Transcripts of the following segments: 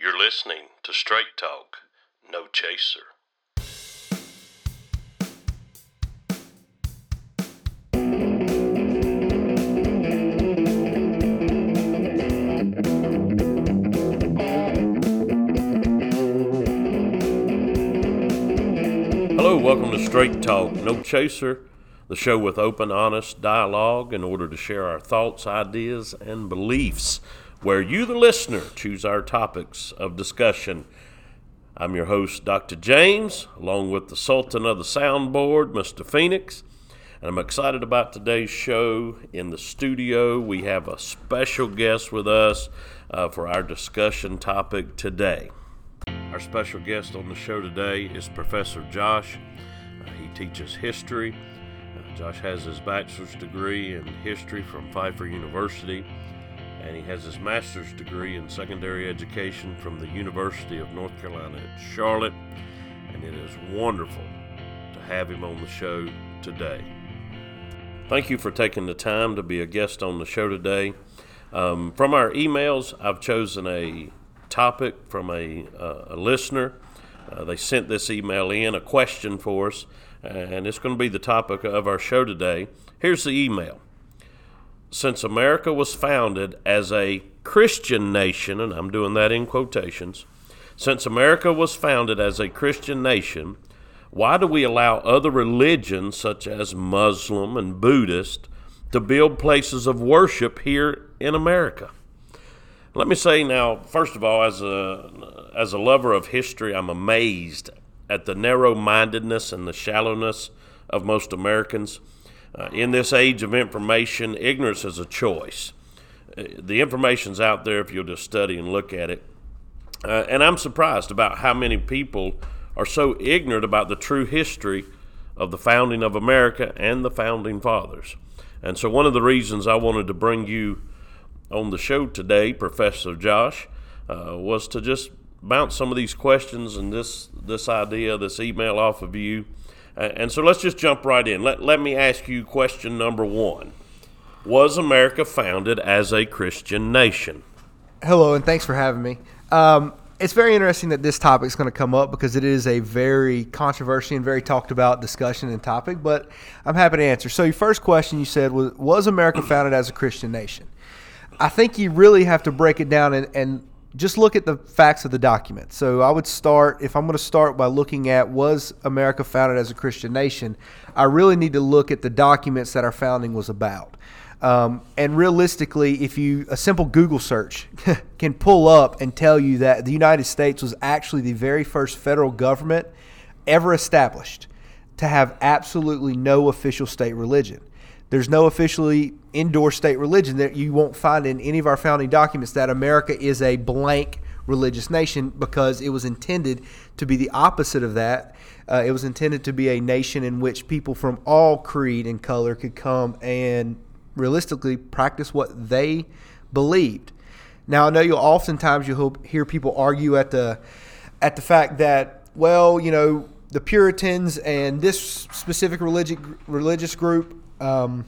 You're listening to Straight Talk, no chaser. Hello, welcome to Straight Talk, no chaser, the show with open, honest dialogue in order to share our thoughts, ideas, and beliefs, where you, the listener, choose our topics of discussion. I'm your host, Dr. James, along with the Sultan of the Soundboard, Mr. Phoenix. And I'm excited about today's show. In the studio, we have a special guest with us uh, for our discussion topic today. Our special guest on the show today is Professor Josh. Uh, he teaches history. Uh, Josh has his bachelor's degree in history from Pfeiffer University, and he has his master's degree in secondary education from the University of North Carolina at Charlotte. And it is wonderful to have him on the show today. Thank you for taking the time to be a guest on the show today. Um, from our emails, I've chosen a topic from a, uh, a listener. Uh, they sent this email in, a question for us, and it's going to be the topic of our show today. Here's the email. Since America was founded as a Christian nation, and I'm doing that in quotations, since America was founded as a Christian nation, why do we allow other religions, such as Muslim and Buddhist, to build places of worship here in America? Let me say now, first of all, as a as a lover of history, I'm amazed at the narrow-mindedness and the shallowness of most Americans. Uh, in this age of information, ignorance is a choice. Uh, the information's out there if you'll just study and look at it. Uh, and I'm surprised about how many people are so ignorant about the true history of the founding of America and the founding fathers. And so, one of the reasons I wanted to bring you on the show today, Professor Josh, uh, was to just bounce some of these questions and this this idea, this email off of you. Uh, and so let's just jump right in. Let, let me ask you question number one Was America founded as a Christian nation? Hello, and thanks for having me. Um, it's very interesting that this topic is going to come up because it is a very controversial and very talked about discussion and topic, but I'm happy to answer. So, your first question you said was Was America founded as a Christian nation? I think you really have to break it down and, and just look at the facts of the document. So I would start, if I'm going to start by looking at was America founded as a Christian nation, I really need to look at the documents that our founding was about. Um, and realistically, if you a simple Google search can pull up and tell you that the United States was actually the very first federal government ever established to have absolutely no official state religion. There's no officially endorsed state religion that you won't find in any of our founding documents that America is a blank religious nation because it was intended to be the opposite of that. Uh, it was intended to be a nation in which people from all creed and color could come and realistically practice what they believed. Now, I know you'll oftentimes you'll hear people argue at the at the fact that well, you know, the Puritans and this specific religious religious group um,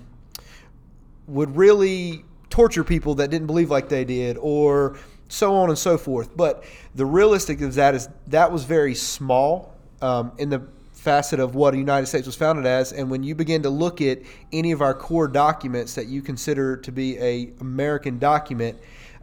would really torture people that didn't believe like they did, or so on and so forth. But the realistic of that is that was very small um, in the facet of what the United States was founded as. And when you begin to look at any of our core documents that you consider to be a American document,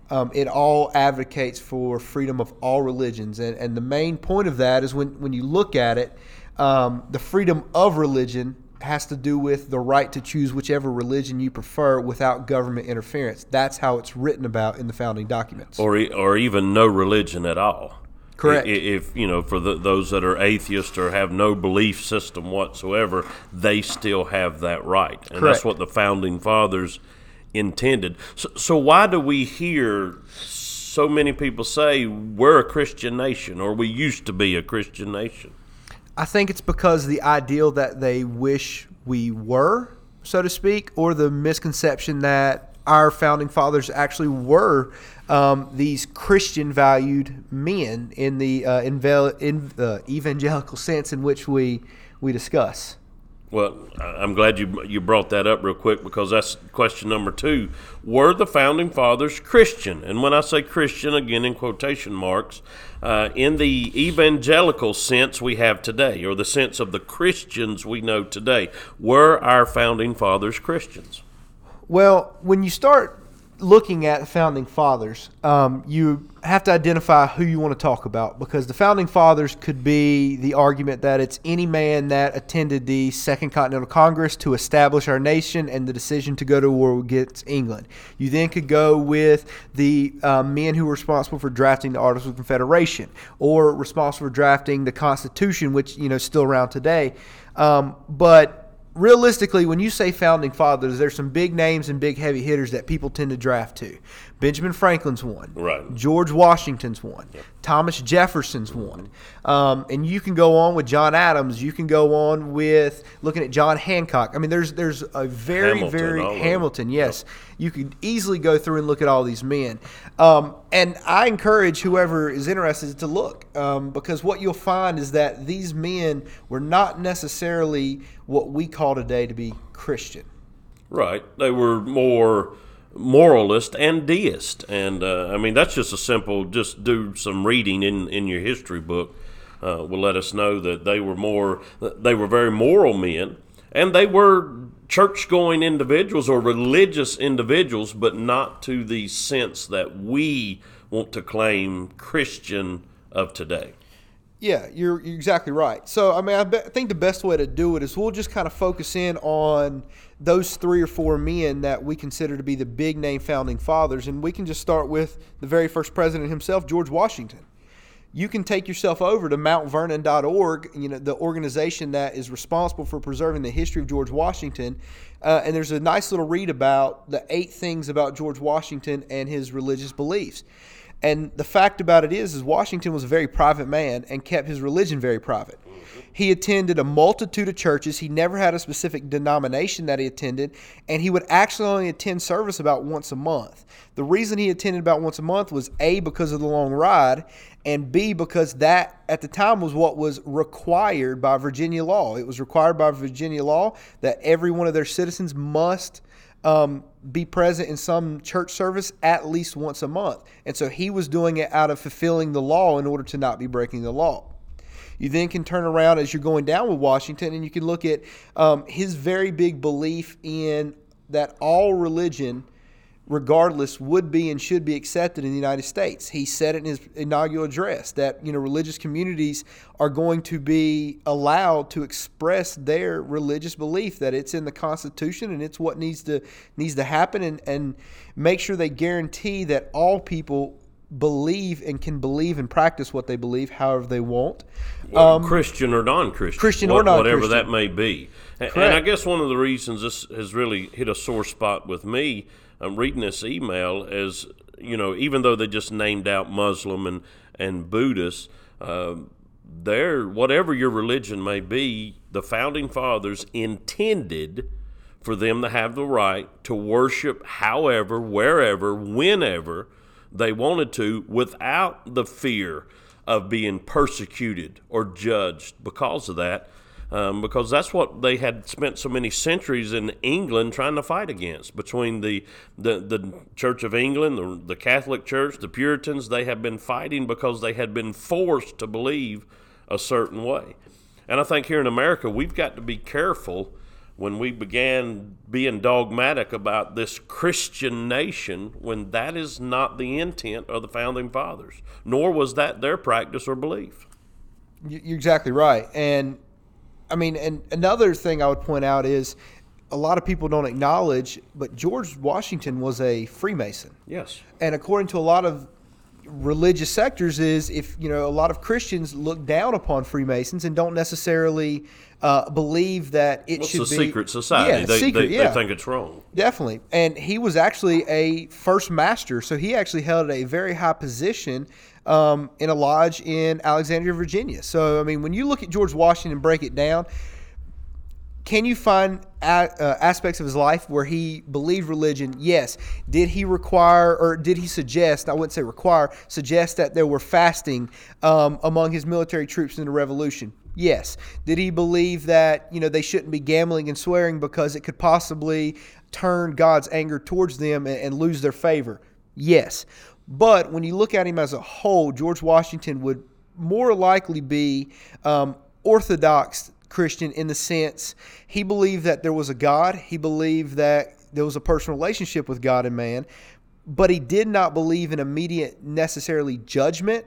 um, it all advocates for freedom of all religions. And, and the main point of that is when, when you look at it, um, the freedom of religion has to do with the right to choose whichever religion you prefer without government interference. That's how it's written about in the founding documents. Or, or even no religion at all. Correct. If, you know, for the, those that are atheists or have no belief system whatsoever, they still have that right. And Correct. that's what the founding fathers intended. So, so why do we hear so many people say we're a Christian nation or we used to be a Christian nation? I think it's because the ideal that they wish we were, so to speak, or the misconception that our founding fathers actually were um, these Christian valued men in the uh, invel- in, uh, evangelical sense in which we we discuss. Well, I'm glad you you brought that up real quick because that's question number two. Were the founding fathers Christian? And when I say Christian, again in quotation marks, uh, in the evangelical sense we have today, or the sense of the Christians we know today, were our founding fathers Christians? Well, when you start looking at founding fathers, um, you have to identify who you want to talk about because the founding fathers could be the argument that it's any man that attended the Second Continental Congress to establish our nation and the decision to go to war against England. You then could go with the uh, men who were responsible for drafting the Articles of Confederation or responsible for drafting the Constitution, which you know is still around today. Um, but realistically, when you say founding fathers, there's some big names and big heavy hitters that people tend to draft to. Benjamin Franklin's one. Right. George Washington's one. Yep. Thomas Jefferson's one. Um, and you can go on with John Adams. You can go on with looking at John Hancock. I mean, there's there's a very Hamilton, very Hamilton. Yes, yep. you could easily go through and look at all these men. Um, and I encourage whoever is interested to look um, because what you'll find is that these men were not necessarily what we call today to be Christian. Right. They were more moralist and deist. And uh, I mean, that's just a simple, just do some reading in, in your history book uh, will let us know that they were more, they were very moral men and they were church going individuals or religious individuals, but not to the sense that we want to claim Christian of today. Yeah, you're, you're exactly right. So, I mean, I, be, I, think the best way to do it is we'll just kind of focus in on those three or four men that we consider to be the big name founding fathers, and we can just start with the very first president himself, George Washington. You can take yourself over to mountvernon.org, you know, the organization that is responsible for preserving the history of George Washington. Uh, and there's a nice little read about the eight things about George Washington and his religious beliefs. And the fact about it is, is Washington was a very private man and kept his religion very private. He attended a multitude of churches. He never had a specific denomination that he attended, and he would actually only attend service about once a month. The reason he attended about once a month was A, because of the long ride, and B, because that at the time was what was required by Virginia law. It was required by Virginia law that every one of their citizens must um, be present in some church service at least once a month. And so he was doing it out of fulfilling the law in order to not be breaking the law. You then can turn around as you're going down with Washington and you can look at um, his very big belief in that all religion regardless, would be and should be accepted in the United States. He said it in his inaugural address that you know religious communities are going to be allowed to express their religious belief that it's in the Constitution and it's what needs to needs to happen and, and make sure they guarantee that all people believe and can believe and practice what they believe however they want. Um, Christian or non-Christian. Christian or non Whatever that may be. And, and I guess one of the reasons this has really hit a sore spot with me I'm reading this email as you know, even though they just named out Muslim and and Buddhist, uh, there whatever your religion may be, the founding fathers intended for them to have the right to worship however, wherever, whenever they wanted to, without the fear of being persecuted or judged because of that um, because that's what they had spent so many centuries in England trying to fight against. Between the the, the Church of England, the, the Catholic Church, the Puritans, they have been fighting because they had been forced to believe a certain way. And I think here in America, we've got to be careful when we began being dogmatic about this Christian nation when that is not the intent of the founding fathers, nor was that their practice or belief. You're exactly right. And I mean, and another thing I would point out is a lot of people don't acknowledge, but George Washington was a Freemason. Yes. And according to a lot of religious sectors is if you know a lot of Christians look down upon Freemasons and don't necessarily uh, believe that it What's should a be secret society. Yeah, they, secret, they, yeah. they think it's wrong. Definitely, and he was actually a first master, so he actually held a very high position um, in a lodge in Alexandria, Virginia. So I mean, when you look at George Washington, break it down can you find a, uh, aspects of his life where he believed religion? Yes. Did he require, or did he suggest, I wouldn't say require, suggest that there were fasting um, among his military troops in the revolution? Yes. Did he believe that, you know, they shouldn't be gambling and swearing because it could possibly turn God's anger towards them and, and lose their favor? Yes. But when you look at him as a whole, George Washington would more likely be um, orthodox Christian in the sense he believed that there was a God, he believed that there was a personal relationship with God and man, but he did not believe in immediate necessarily judgment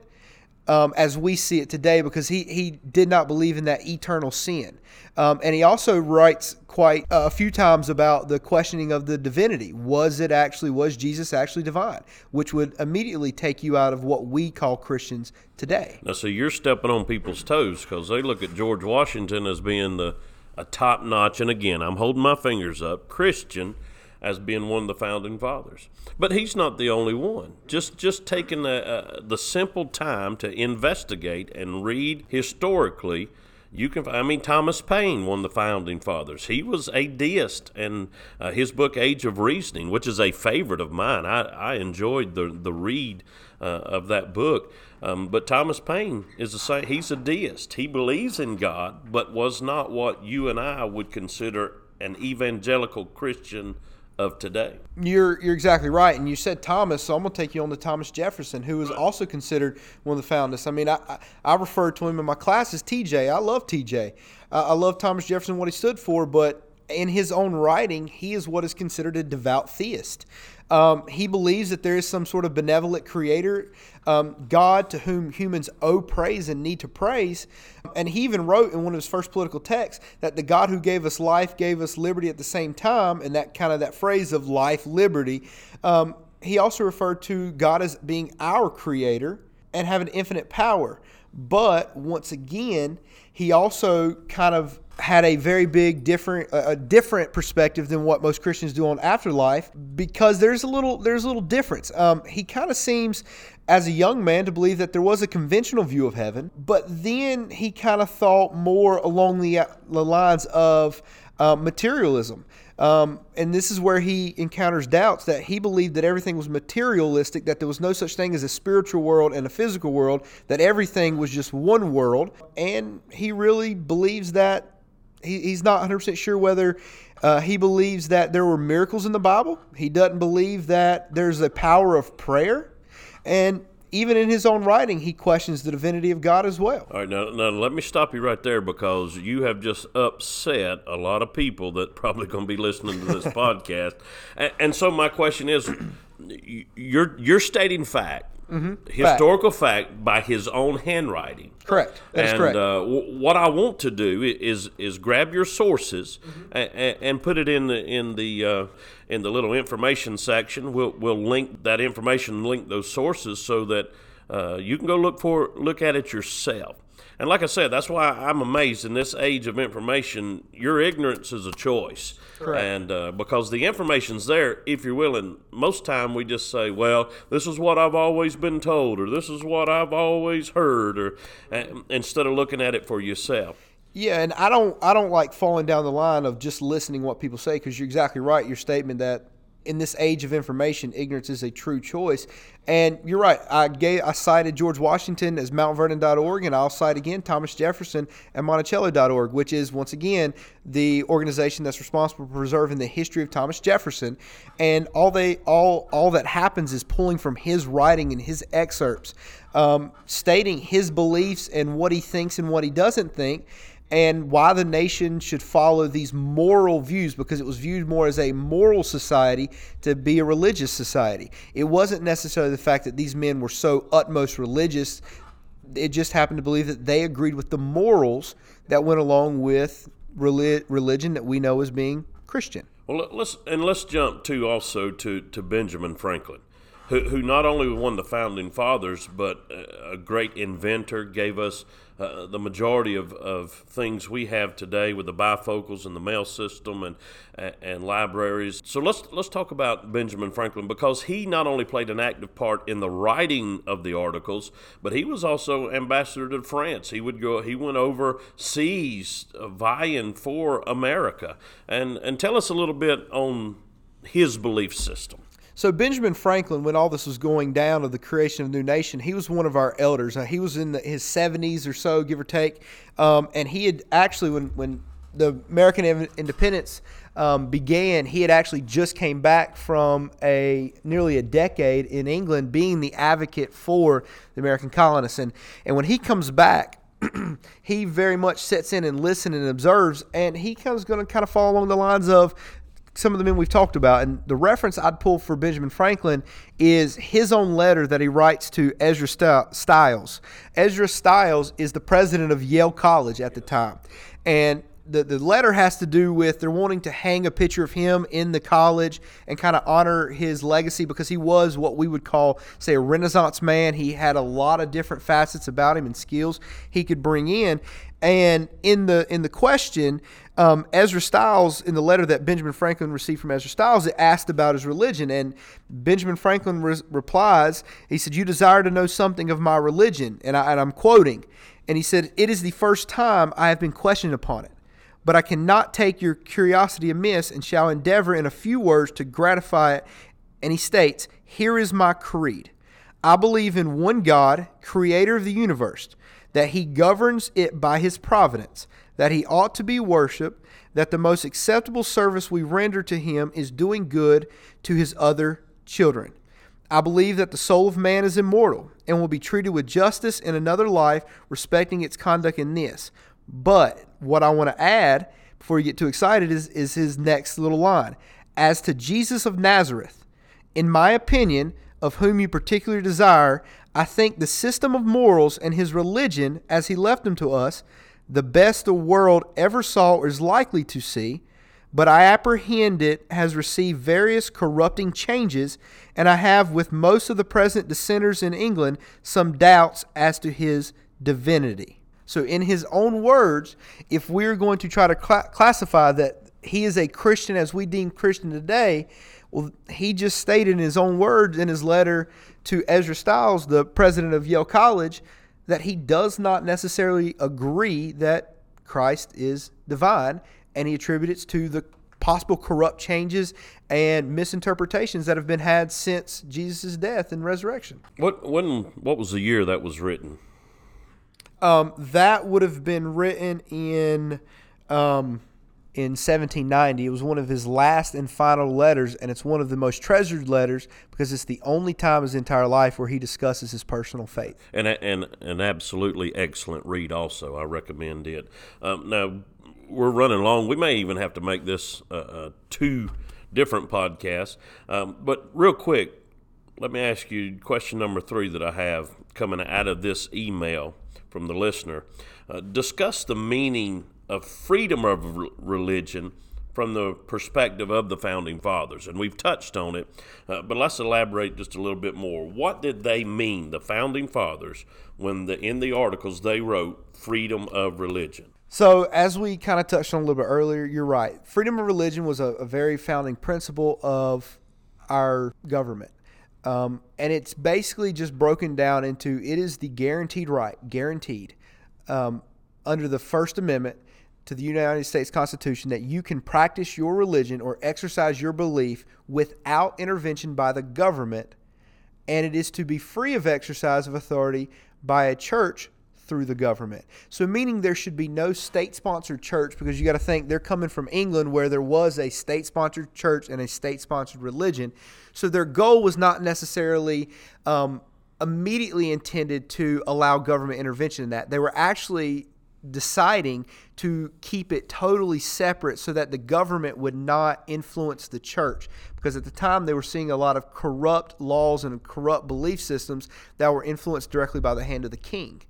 um, as we see it today because he, he did not believe in that eternal sin. Um, and he also writes quite a few times about the questioning of the divinity. Was it actually, was Jesus actually divine? Which would immediately take you out of what we call Christians today. Now, so you're stepping on people's toes because they look at George Washington as being the a top notch, and again, I'm holding my fingers up, Christian as being one of the founding fathers. But he's not the only one. Just just taking the, uh, the simple time to investigate and read historically, you can. I mean, Thomas Paine, one of the founding fathers, he was a deist, and uh, his book Age of Reasoning, which is a favorite of mine, I, I enjoyed the the read uh, of that book. Um, but Thomas Paine is the same. He's a deist. He believes in God, but was not what you and I would consider an evangelical Christian of today. You're you're exactly right, and you said Thomas, so I'm gonna take you on to Thomas Jefferson, who is also considered one of the founders. I mean, I I, I refer to him in my class as TJ. I love TJ. Uh, I love Thomas Jefferson, what he stood for, but in his own writing, he is what is considered a devout theist. Um, he believes that there is some sort of benevolent creator, um, God to whom humans owe praise and need to praise. And he even wrote in one of his first political texts that the God who gave us life gave us liberty at the same time, and that kind of that phrase of life, liberty. Um, he also referred to God as being our creator and having infinite power. But once again, he also kind of had a very big different a different perspective than what most Christians do on afterlife because there's a little there's a little difference. Um, he kind of seems as a young man to believe that there was a conventional view of heaven, but then he kind of thought more along the, the lines of uh, materialism. Um, and this is where he encounters doubts that he believed that everything was materialistic, that there was no such thing as a spiritual world and a physical world, that everything was just one world. And he really believes that he, he's not 100% sure whether uh, he believes that there were miracles in the Bible. He doesn't believe that there's a power of prayer. And even in his own writing, he questions the divinity of God as well. All right, now, now let me stop you right there because you have just upset a lot of people that probably going to be listening to this podcast. And, and, so my question is, you're you're stating fact Mm-hmm. Historical fact. fact. by his own handwriting. Correct. That's and, correct. Uh, w- what I want to do is is grab your sources mm-hmm. and, and, put it in the in the uh, in the little information section. We'll we'll link that information, link those sources, so that uh, you can go look for look at it yourself. And like I said, that's why I'm amazed in this age of information. Your ignorance is a choice, Correct. and uh, because the information's there, if you're willing. Most time we just say, "Well, this is what I've always been told," or "This is what I've always heard," or uh, instead of looking at it for yourself. Yeah, and I don't I don't like falling down the line of just listening what people say because you're exactly right. Your statement that in this age of information, ignorance is a true choice. And you're right. I gave, I cited George Washington as MountVernon.org, and I'll cite again Thomas Jefferson at Monticello.org, which is once again the organization that's responsible for preserving the history of Thomas Jefferson. And all they all all that happens is pulling from his writing and his excerpts, um, stating his beliefs and what he thinks and what he doesn't think and why the nation should follow these moral views because it was viewed more as a moral society to be a religious society. It wasn't necessarily the fact that these men were so utmost religious, it just happened to believe that they agreed with the morals that went along with religion that we know as being Christian. Well, let's and let's jump to also to to Benjamin Franklin. who, who not only was one of the founding fathers, but a great inventor, gave us uh, the majority of, of things we have today with the bifocals and the mail system and, and libraries. So let's, let's talk about Benjamin Franklin because he not only played an active part in the writing of the articles, but he was also ambassador to France. He would go, he went overseas uh, vying for America. And, and tell us a little bit on his belief system. So Benjamin Franklin, when all this was going down of the creation of the new nation, he was one of our elders. He was in the, his 70s or so, give or take, um, and he had actually when when the American independence um, began, he had actually just came back from a nearly a decade in England, being the advocate for the American colonists, and and when he comes back. he very much sits in and listens and observes, and he comes going to kind of fall along the lines of some of the men we've talked about. And the reference I'd pull for Benjamin Franklin is his own letter that he writes to Ezra Stiles. Ezra Stiles is the president of Yale College at the time. And the, the letter has to do with they're wanting to hang a picture of him in the college and kind of honor his legacy because he was what we would call, say, a Renaissance man. He had a lot of different facets about him and skills he could bring in. And in the in the question, um, Ezra Stiles, in the letter that Benjamin Franklin received from Ezra Stiles, it asked about his religion. And Benjamin Franklin re- replies, he said, You desire to know something of my religion. And, I, and I'm quoting. And he said, It is the first time I have been questioned upon it. But I cannot take your curiosity amiss and shall endeavor in a few words to gratify it. And he states, Here is my creed. I believe in one God, creator of the universe, that he governs it by his providence that he ought to be worshiped, that the most acceptable service we render to him is doing good to his other children. I believe that the soul of man is immortal and will be treated with justice in another life, respecting its conduct in this. But what I want to add before you get too excited is, is his next little line. As to Jesus of Nazareth, in my opinion, of whom you particularly desire, I think the system of morals and his religion, as he left them to us, the best the world ever saw or is likely to see, but I apprehend it has received various corrupting changes, and I have, with most of the present dissenters in England, some doubts as to his divinity. So, in his own words, if we're going to try to cl- classify that he is a Christian as we deem Christian today, well, he just stated in his own words in his letter to Ezra Stiles, the president of Yale College, that he does not necessarily agree that Christ is divine, and he attributes to the possible corrupt changes and misinterpretations that have been had since Jesus' death and resurrection. What when what was the year that was written? Um, that would have been written in um, in 1790. It was one of his last and final letters, and it's one of the most treasured letters because it's the only time in his entire life where he discusses his personal faith. And and an absolutely excellent read. Also, I recommend it. Um, now we're running long. We may even have to make this uh, uh, two different podcasts. Um, but real quick, let me ask you question number three that I have coming out of this email from the listener. Uh, discuss the meaning of freedom of religion from the perspective of the founding fathers. And we've touched on it, uh, but let's elaborate just a little bit more. What did they mean, the founding fathers, when the, in the articles they wrote freedom of religion? So, as we kind of touched on a little bit earlier, you're right. Freedom of religion was a, a very founding principle of our government. Um, and it's basically just broken down into it is the guaranteed right, guaranteed, um, under the First Amendment to the United States Constitution that you can practice your religion or exercise your belief without intervention by the government, and it is to be free of exercise of authority by a church through the government. So, meaning there should be no state sponsored church because you got to think they're coming from England where there was a state sponsored church and a state sponsored religion. So, their goal was not necessarily um, immediately intended to allow government intervention in that. They were actually deciding to keep it totally separate so that the government would not influence the church. Because at the time, they were seeing a lot of corrupt laws and corrupt belief systems that were influenced directly by the hand of the king.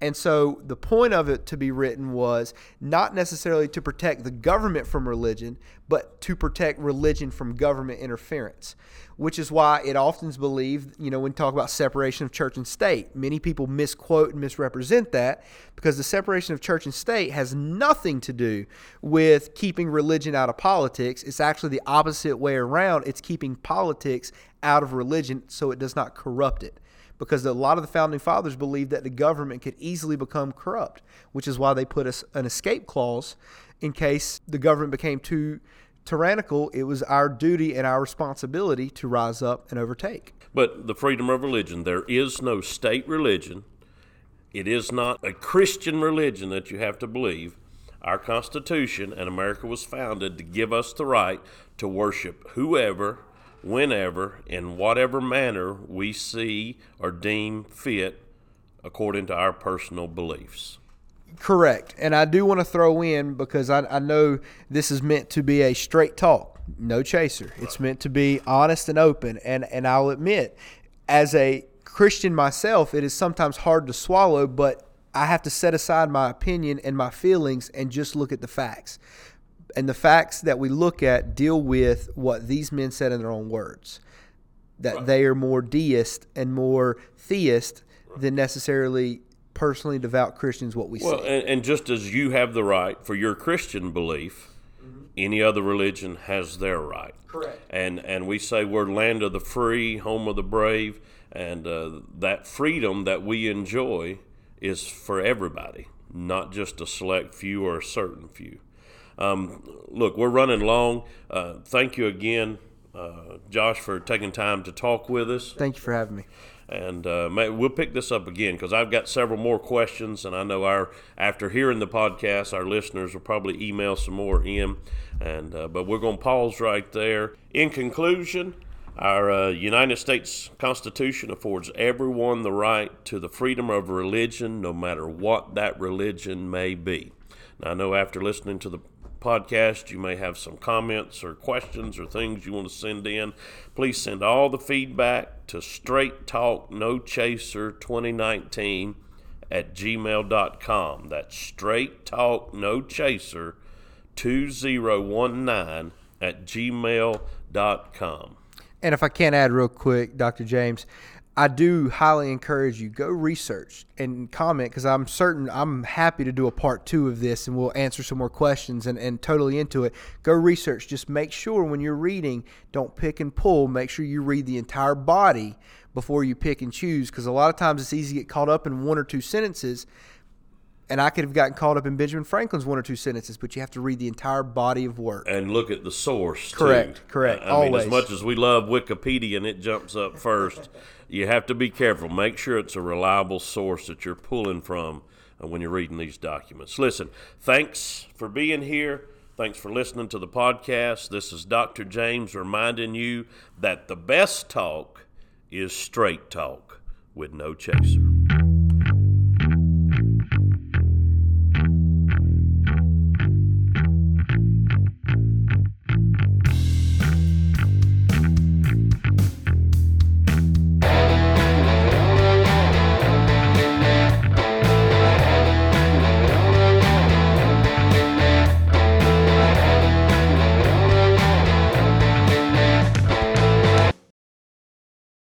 And so the point of it to be written was not necessarily to protect the government from religion, but to protect religion from government interference, which is why it often is believed, you know, when we talk about separation of church and state, many people misquote and misrepresent that because the separation of church and state has nothing to do with keeping religion out of politics. It's actually the opposite way around. It's keeping politics out of religion so it does not corrupt it because a lot of the founding fathers believed that the government could easily become corrupt, which is why they put us an escape clause in case the government became too tyrannical. It was our duty and our responsibility to rise up and overtake. But the freedom of religion, there is no state religion. It is not a Christian religion that you have to believe. Our Constitution and America was founded to give us the right to worship whoever whenever, in whatever manner we see or deem fit according to our personal beliefs. Correct. And I do want to throw in because I, I know this is meant to be a straight talk, no chaser. It's meant to be honest and open. And, and I'll admit, as a Christian myself, it is sometimes hard to swallow, but I have to set aside my opinion and my feelings and just look at the facts and the facts that we look at deal with what these men said in their own words that right. they are more deist and more theist right. than necessarily personally devout Christians what we well, see. And, and just as you have the right for your Christian belief, mm-hmm. any other religion has their right. Correct. And and we say we're land of the free, home of the brave, and uh, that freedom that we enjoy is for everybody, not just a select few or a certain few. Um, look, we're running long. Uh, thank you again, uh, Josh, for taking time to talk with us. Thank you for having me. And uh, we'll pick this up again because I've got several more questions, and I know our after hearing the podcast, our listeners will probably email some more in. And uh, but we're going to pause right there. In conclusion, our uh, United States Constitution affords everyone the right to the freedom of religion, no matter what that religion may be. Now, I know after listening to the podcast, you may have some comments or questions or things you want to send in. Please send all the feedback to Straight Talk No Chaser 2019 at gmail.com. That's Straight Talk No Chaser 2019 at gmail.com. And if I can add real quick, Dr. James, I do highly encourage you go research and comment because I'm certain I'm happy to do a part two of this and we'll answer some more questions and, and totally into it. Go research. Just make sure when you're reading, don't pick and pull. Make sure you read the entire body before you pick and choose because a lot of times it's easy to get caught up in one or two sentences and I could have gotten caught up in Benjamin Franklin's one or two sentences, but you have to read the entire body of work and look at the source. Correct, too. correct. I Always. mean, as much as we love Wikipedia and it jumps up first, you have to be careful. Make sure it's a reliable source that you're pulling from uh, when you're reading these documents. Listen, thanks for being here. Thanks for listening to the podcast. This is Dr. James reminding you that the best talk is straight talk with no chaser.